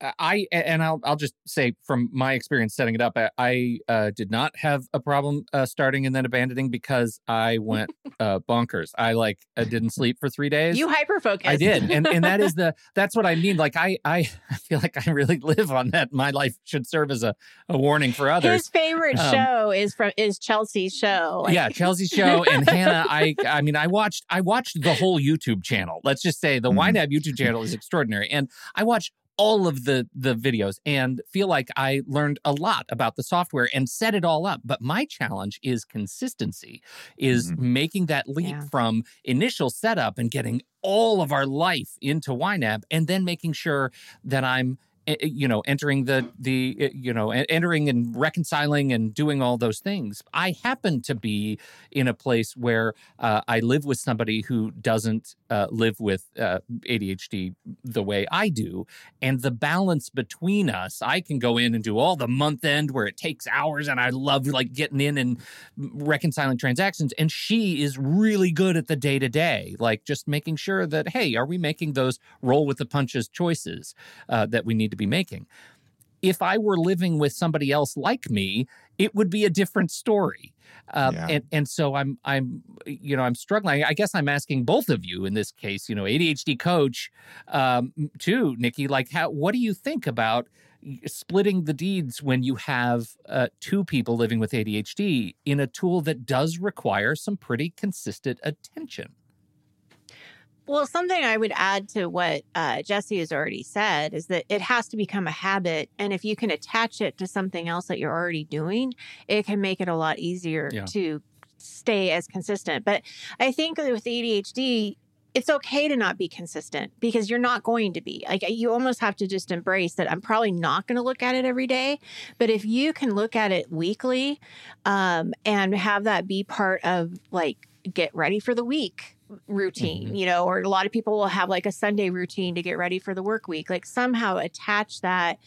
Uh, I and I'll I'll just say from my experience setting it up, I, I uh, did not have a problem uh, starting and then abandoning because I went uh, bonkers. I like I didn't sleep for three days. You hyper focus. I did, and and that is the that's what I mean. Like I I feel like I really live on that. My life should serve as a, a warning for others. His favorite Um, show is from is Chelsea's show. Like, yeah, Chelsea's show and Hannah. I I mean, I watched I watched the whole YouTube channel. Let's just say the Mhm. YNAB YouTube channel is extraordinary, and I watched all of the the videos and feel like I learned a lot about the software and set it all up. But my challenge is consistency, is Mhm. making that leap Yeah. from initial setup and getting all of our life into YNAB, and then making sure that I'm you know entering the the you know entering and reconciling and doing all those things. I happen to be in a place where uh, i live with somebody who doesn't uh, live with uh, adhd the way i do. And the balance between us i can go in and do all the month end where it takes hours and i love like getting in and reconciling transactions. And she is really good at the day to day like just making sure that hey are we making those roll with the punches choices uh, that we need to be making. If I were living with somebody else like me, it would be a different story. Uh, Yeah. and and so I'm I'm you know I'm struggling. I guess I'm asking both of you in this case. You know, ADHD coach, um, too, Nikki. Like, how what do you think about splitting the deeds when you have uh, two people living with ADHD in a tool that does require some pretty consistent attention? Well, something I would add to what uh, Jesse has already said is that it has to become a habit. And if you can attach it to something else that you're already doing, it can make it a lot easier Yeah. to stay as consistent. But I think with ADHD, it's okay to not be consistent because you're not going to be. Like you almost have to just embrace that I'm probably not going to look at it every day. But if you can look at it weekly um, and have that be part of like, get ready for the week routine, you know, or a lot of people will have like a Sunday routine to get ready for the work week. Like somehow attach that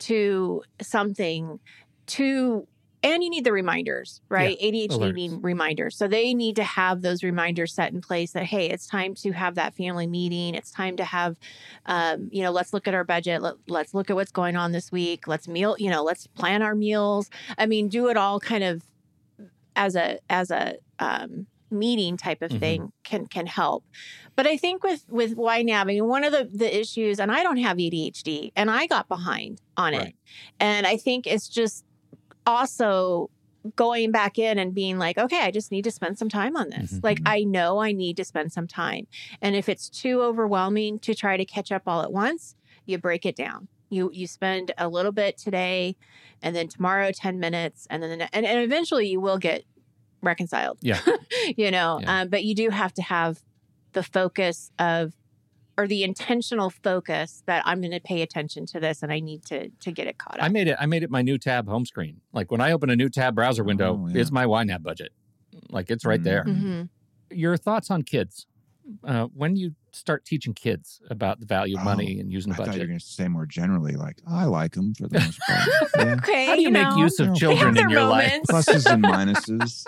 to something to and you need the reminders, right? ADHD alerts. need reminders. So they need to have those reminders set in place that, hey, it's time to have that family meeting. It's time to have, um, you know, let's look at our budget. Let, let's look at what's going on this week. Let's meal, you know, let's plan our meals. I mean, do it all kind of as a, as a, um, meeting type of Mhm. thing can can help but i think with with I mean, one of the the issues and i don't have adhd and i got behind on it and i think it's just also going back in and being like, okay, I just need to spend some time on this. Mhm. Like, I know I need to spend some time. And if it's too overwhelming to try to catch up all at once, you break it down. You you spend a little bit today, and then tomorrow ten minutes, and then the, and, and eventually you will get reconciled. Yeah. you know, Yeah. um, but you do have to have the focus of or the intentional focus that I'm going to pay attention to this and I need to to get it caught up. I made it. I made it my new tab home screen. Like when I open a new tab browser window, Oh, yeah. it's my YNAB budget. Like it's right there. Mhm. Your thoughts on kids? Uh, when you start teaching kids about the value of money and using I the thought you were going to say more generally, like I like them for the most part. Yeah. Okay. how do you, make know, use of children in your life? Pluses and minuses.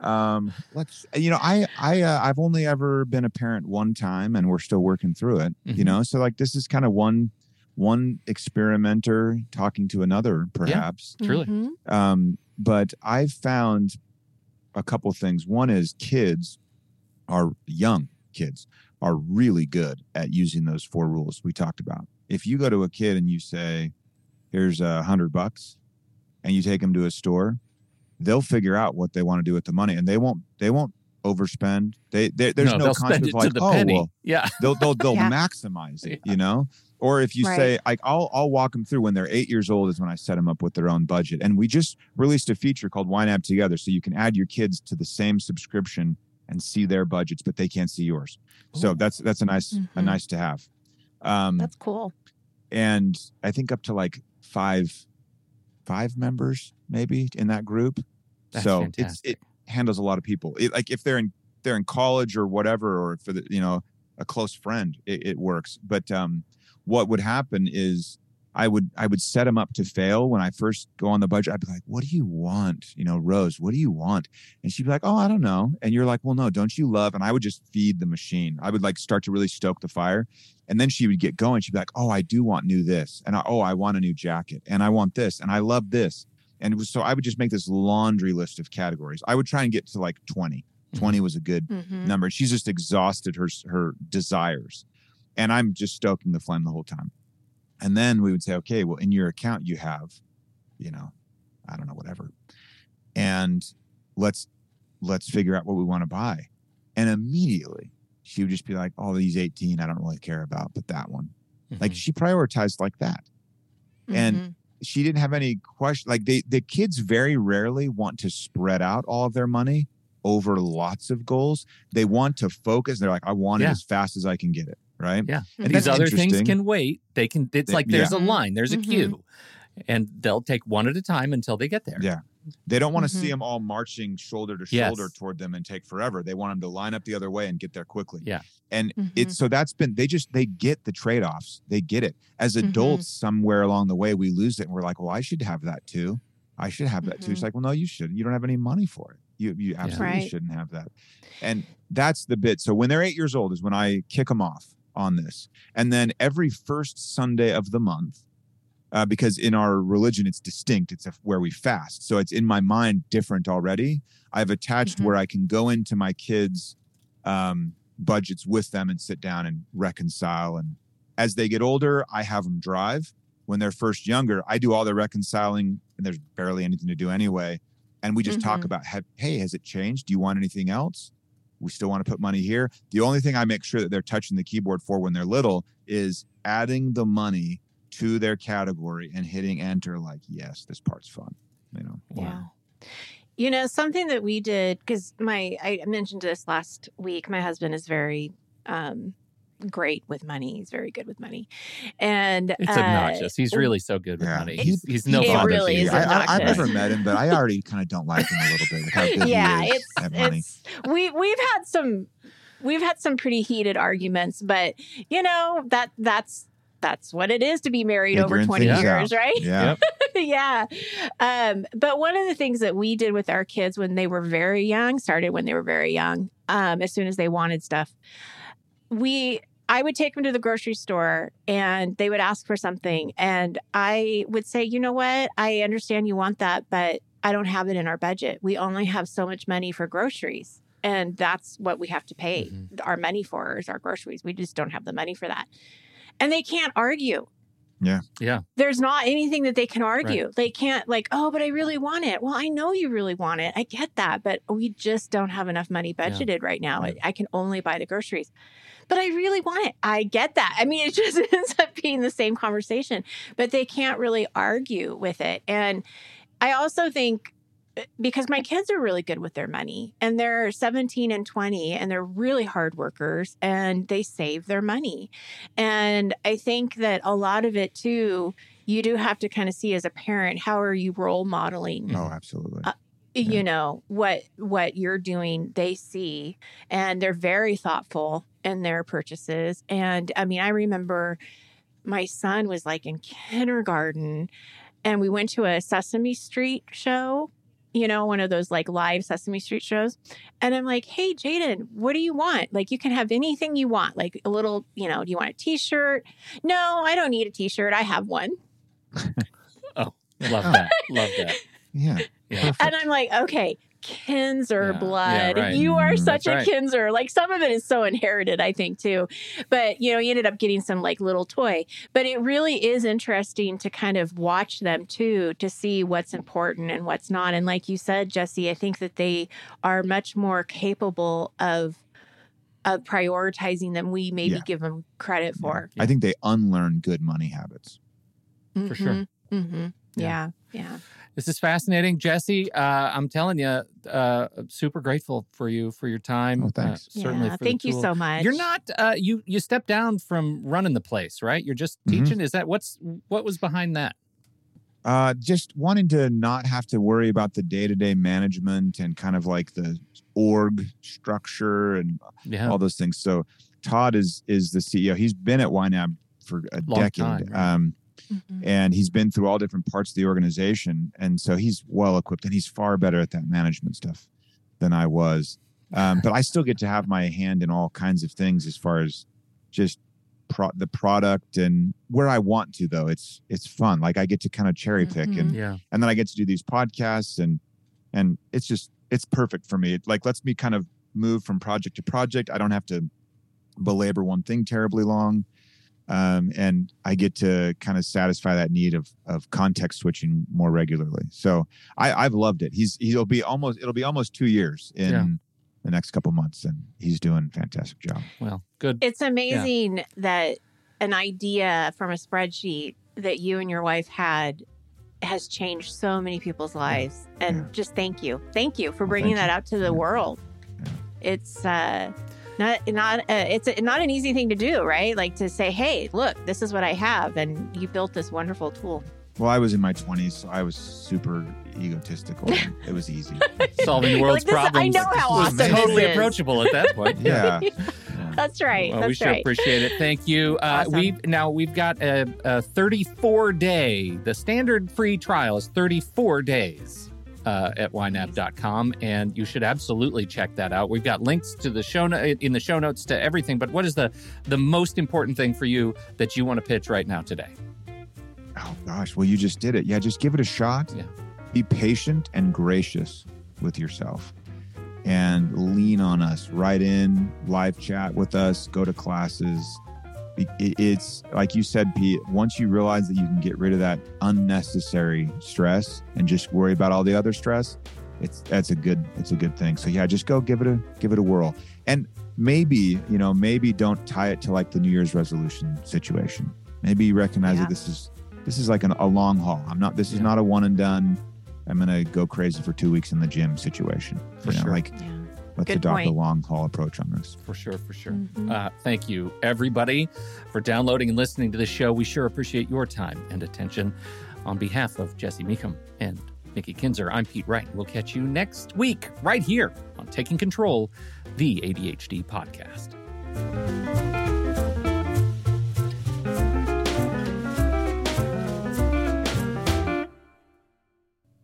Um, let's. You know, I I uh, I've only ever been a parent one time, and we're still working through it. You Mhm. know, so like this is kind of one one experimenter talking to another, perhaps. yeah, Truly. Mhm. Um, but I've found a couple things. One is kids are young kids are really good at using those four rules we talked about. If you go to a kid and you say, "Here's a hundred bucks," and you take them to a store, they'll figure out what they want to do with the money, and they won't. They won't overspend. They, they there's no, they'll concept spend of it like, to the oh penny. well, yeah, they'll they'll they'll Yeah. maximize it, you know. Or if you Right. say like I'll I'll walk them through when they're eight years old is when I set them up with their own budget. And we just released a feature called YNAB Together, so you can add your kids to the same subscription and see their budgets, but they can't see yours. So that's that's a nice a Mhm. nice to have. Um, That's cool. and I think up to like five five members maybe in that group. That's so fantastic. it's it handles a lot of people. It, like if they're in they're in college or whatever, or for the you know a close friend, it, it works. But um, what would happen is I would I would set them up to fail when I first go on the budget. I'd be like, "What do you want?" You know, Rose, what do you want? And she'd be like, "Oh, I don't know." And you're like, "Well, no, don't you love?" And I would just feed the machine. I would like start to really stoke the fire, and then she would get going. She'd be like, "Oh, I do want new this," and I, "Oh, I want a new jacket," and I want this, and I love this. And it was so I would just make this laundry list of categories. I would try and get to like 20. 20 was a good Mhm. number. She's just exhausted her her desires, and I'm just stoking the flame the whole time. And then we would say, okay, well, in your account you have, you know, I don't know, whatever, and let's let's figure out what we want to buy. And immediately she would just be like, "Oh, these 18, I don't really care about, but that one." Like Mhm. she prioritized like that and- Mhm. she didn't have any question like they the kids very rarely want to spread out all of their money over lots of goals they want to focus they're like i want it as fast as i can get it right Yeah. And these other things can wait. They can. It's They- like there's yeah. a line. There's a Mhm. queue, and they'll take one at a time until they get there. Yeah. they don't want to Mhm. see them all marching shoulder to Yes. shoulder toward them and take forever they want them to line up the other way and get there quickly Yeah. and Mhm. it's so that's been they just they get the trade-offs they get it as Mhm. adults somewhere along the way we lose it and we're like well i should have that too i should have that too it's Mhm. like well no you shouldn't you don't have any money for it you you absolutely Right. shouldn't have that and that's the bit so when they're eight years old is when i kick them off on this. And then every first sunday of the month uh, because in our religion it's distinct it's a, where we fast. So it's in my mind different already. I've attached Mhm. where i can go into my kids um, budgets with them and sit down and reconcile. And as they get older i have them drive. When they're first younger i do all the reconciling and there's barely anything to do anyway. And we just talk Mhm. about hey has it changed? Do you want anything else we still want to put money here the only thing i make sure that they're touching the keyboard for when they're little is adding the money to their category and hitting enter like yes this part's fun you know Yeah. You know, something that we did because my I mentioned this last week. My husband is very um great with money. He's very good with money. And It's uh, obnoxious. He's really so good with Yeah. money. He's, he's no It bother to really is I, I, I've never met him but i already kind of don't like him a little bit with how good yeah, he is it's at money it's we we've had some we've had some pretty heated arguments, but you know, that that's that's what it is to be married over 20 years, out. right? yeah yeah. Um, but one of the things that we did with our kids when they were very young, started when they were very young, um, as soon as they wanted stuff, we I would take them to the grocery store and they would ask for something. And I would say, you know what? I understand you want that, but I don't have it in our budget. We only have so much money for groceries. And that's what we have to pay Mhm. our money for is our groceries. We just don't have the money for that. And they can't argue Yeah. Yeah. there's not anything that they can argue. They can't like, oh, but I really want it. Well, I know you really want it. I get that, but we just don't have enough money Yeah. budgeted right now. Right. I, I can only buy the groceries. But I really want it. I get that. I mean, it just ends up being the same conversation, but they can't really argue with it. And I also think because my kids are really good with their money and they're 17 and 20 and they're really hard workers and they save their money. And I think that a lot of it too, you do have to kind of see as a parent, how are you role modeling? Oh, absolutely. Uh, you know what what you're doing they see and they're very thoughtful in their purchases and i mean i remember my son was like in kindergarten and we went to a sesame street show you know, one of those like live Sesame Street shows. And I'm like, hey, Jaden, what do you want? Like, you can have anything you want. Like a little, you know, do you want a t shirt? No, I don't need a t shirt. I have one. oh, love oh. that. love that. Yeah. yeah. And I'm like, okay, Kinzer yeah, blood. Yeah, right. You are mm-hmm. such That's a right. Kinzer. Like some of it is so inherited, I think, too. But, you know, he ended up getting some like little toy. But it really is interesting to kind of watch them too, to see what's important and what's not. And like you said, Jesse, I think that they are much more capable of of prioritizing than we maybe yeah. give them credit for. I think they unlearn good money habits. Mm-hmm. For sure. Mm-hmm. Yeah. yeah. This is fascinating, Jesse. Uh, I'm telling you, uh, super grateful for you for your time. Oh, thanks. Uh, certainly, yeah, thank you so much. You're not uh, you. You stepped down from running the place, right? You're just mm-hmm. teaching. Is that what's what was behind that? Uh, just wanting to not have to worry about the day to day management and kind of like the org structure and yeah. all those things. So Todd is is the CEO. He's been at YNAB for a Long decade. Time, right? um, Mm-hmm. And he's been through all different parts of the organization. And so he's well equipped and he's far better at that management stuff than I was. Um, but I still get to have my hand in all kinds of things as far as just pro- the product and where I want to though. It's it's fun. Like I get to kind of cherry pick mm-hmm. and yeah. and then I get to do these podcasts and and it's just it's perfect for me. It like lets me kind of move from project to project. I don't have to belabor one thing terribly long um, and I get to kind of satisfy that need of of context switching more regularly. So I, I've loved it. He's he'll be almost it'll be almost two years in yeah. the next couple months, and he's doing a fantastic job. Well, good. It's amazing yeah. that an idea from a spreadsheet that you and your wife had has changed so many people's lives, and yeah. just thank you, thank you for bringing well, that you. out to the world. It's uh not not uh, it's a, not an easy thing to do, right? Like to say, "Hey, look, this is what I have," and you built this wonderful tool. Well, I was in my 20s, so I was super egotistical. it was easy. Solving the world's like, problems. I know how awesome Totally approachable at that point. yeah. yeah. That's right. Well, That's we sure right. appreciate it. Thank you. Uh, awesome. We now we've got a, a 34 day. The standard free trial is 34 days uh, at ynab.com, and you should absolutely check that out. We've got links to the show no- in the show notes to everything. But what is the the most important thing for you that you want to pitch right now today? Oh gosh, well you just did it. Yeah, just give it a shot. Yeah. Be patient and gracious with yourself, and lean on us. Write in, live chat with us, go to classes it's like you said, Pete, once you realize that you can get rid of that unnecessary stress and just worry about all the other stress, it's that's a good it's a good thing. So yeah, just go give it a give it a whirl. And maybe, you know, maybe don't tie it to like the New Year's resolution situation. Maybe recognize yeah. that this is this is like an, a long haul. I'm not this is not a one and done. I'm gonna go crazy for two weeks in the gym situation. For you know, sure. Like yeah let's Good adopt point. a long haul approach on this. For sure, for sure. Mm-hmm. Uh, thank you, everybody, for downloading and listening to this show. We sure appreciate your time and attention. On behalf of Jesse Mecham and Nikki Kinzer, I'm Pete Wright. We'll catch you next week right here on Taking Control, the ADHD podcast.